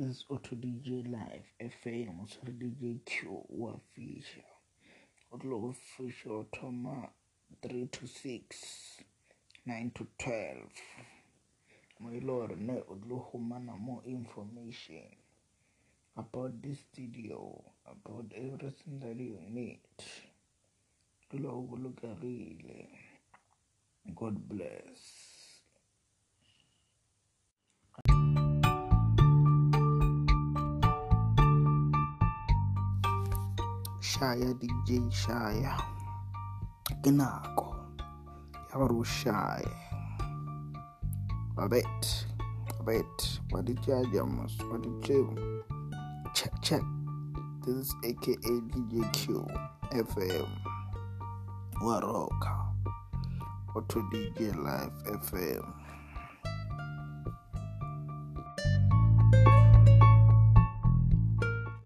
This is Auto DJ Live FM. Auto DJ Q wafisha. Auto official Toma 3 to 6, 9 to 12. My lord, ne Udluhumana more information about this studio, about everything that you need. Look really. God bless. Shaya DJ Shaya. Ke nako ya gore o shaye babet babet wa di jaja mos wa check check. This is aka dj q fm wa roka auto dj live fm